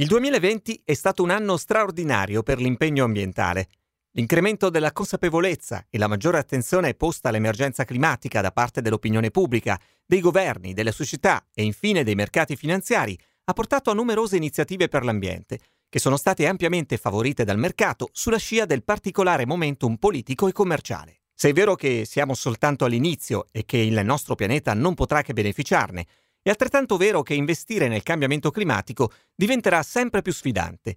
Il 2020 è stato un anno straordinario per l'impegno ambientale. L'incremento della consapevolezza e la maggiore attenzione posta all'emergenza climatica da parte dell'opinione pubblica, dei governi, delle società e infine dei mercati finanziari ha portato a numerose iniziative per l'ambiente, che sono state ampiamente favorite dal mercato sulla scia del particolare momentum politico e commerciale. Se è vero che siamo soltanto all'inizio e che il nostro pianeta non potrà che beneficiarne, è altrettanto vero che investire nel cambiamento climatico diventerà sempre più sfidante.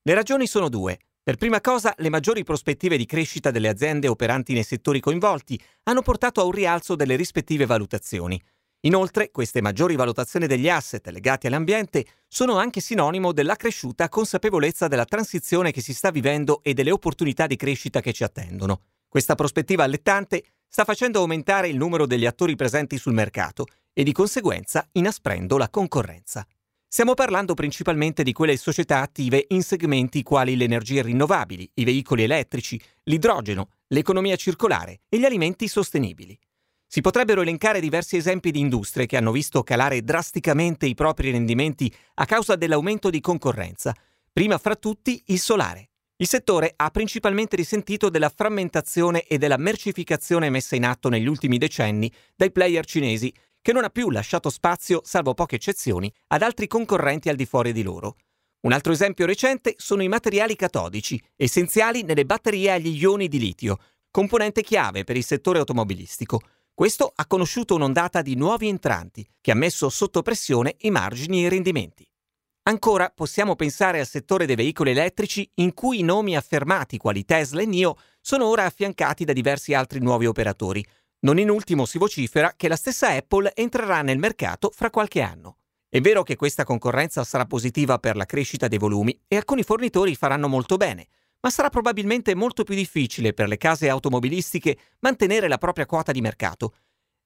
Le ragioni sono due. Per prima cosa, le maggiori prospettive di crescita delle aziende operanti nei settori coinvolti hanno portato a un rialzo delle rispettive valutazioni. Inoltre, queste maggiori valutazioni degli asset legati all'ambiente sono anche sinonimo dell'accresciuta consapevolezza della transizione che si sta vivendo e delle opportunità di crescita che ci attendono. Questa prospettiva allettante sta facendo aumentare il numero degli attori presenti sul mercato e di conseguenza inasprendo la concorrenza. Stiamo parlando principalmente di quelle società attive in segmenti quali le energie rinnovabili, i veicoli elettrici, l'idrogeno, l'economia circolare e gli alimenti sostenibili. Si potrebbero elencare diversi esempi di industrie che hanno visto calare drasticamente i propri rendimenti a causa dell'aumento di concorrenza, prima fra tutti il solare. Il settore ha principalmente risentito della frammentazione e della mercificazione messa in atto negli ultimi decenni dai player cinesi che non ha più lasciato spazio, salvo poche eccezioni, ad altri concorrenti al di fuori di loro. Un altro esempio recente sono i materiali catodici, essenziali nelle batterie agli ioni di litio, componente chiave per il settore automobilistico. Questo ha conosciuto un'ondata di nuovi entranti, che ha messo sotto pressione i margini e i rendimenti. Ancora possiamo pensare al settore dei veicoli elettrici in cui i nomi affermati quali Tesla e NIO sono ora affiancati da diversi altri nuovi operatori, non in ultimo si vocifera che la stessa Apple entrerà nel mercato fra qualche anno. È vero che questa concorrenza sarà positiva per la crescita dei volumi e alcuni fornitori faranno molto bene, ma sarà probabilmente molto più difficile per le case automobilistiche mantenere la propria quota di mercato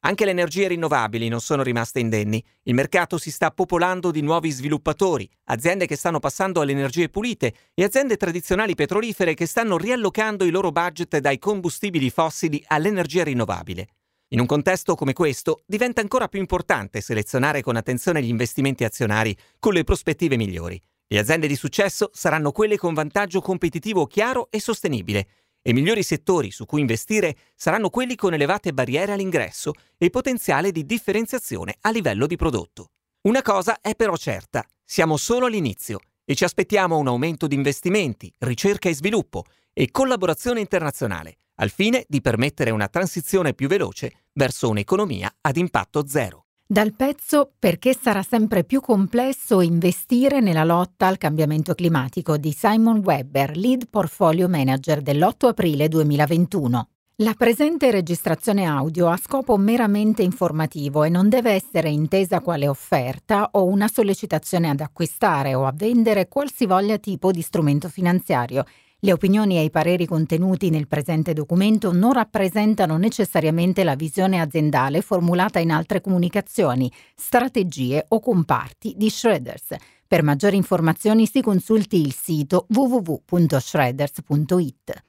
anche le energie rinnovabili non sono rimaste indenni. Il mercato si sta popolando di nuovi sviluppatori, aziende che stanno passando alle energie pulite e aziende tradizionali petrolifere che stanno riallocando i loro budget dai combustibili fossili all'energia rinnovabile. In un contesto come questo diventa ancora più importante selezionare con attenzione gli investimenti azionari con le prospettive migliori. Le aziende di successo saranno quelle con vantaggio competitivo chiaro e sostenibile e i migliori settori su cui investire saranno quelli con elevate barriere all'ingresso e potenziale di differenziazione a livello di prodotto. Una cosa è però certa, siamo solo all'inizio e ci aspettiamo un aumento di investimenti, ricerca e sviluppo e collaborazione internazionale, al fine di permettere una transizione più veloce verso un'economia ad impatto zero. Dal pezzo Perché sarà sempre più complesso investire nella lotta al cambiamento climatico di Simon Webber, lead portfolio manager dell'8 aprile 2021. La presente registrazione audio ha scopo meramente informativo e non deve essere intesa quale offerta o una sollecitazione ad acquistare o a vendere qualsivoglia tipo di strumento finanziario le opinioni e i pareri contenuti nel presente documento non rappresentano necessariamente la visione aziendale formulata in altre comunicazioni, strategie o comparti di Shredders. Per maggiori informazioni si consulti il sito www.shredders.it.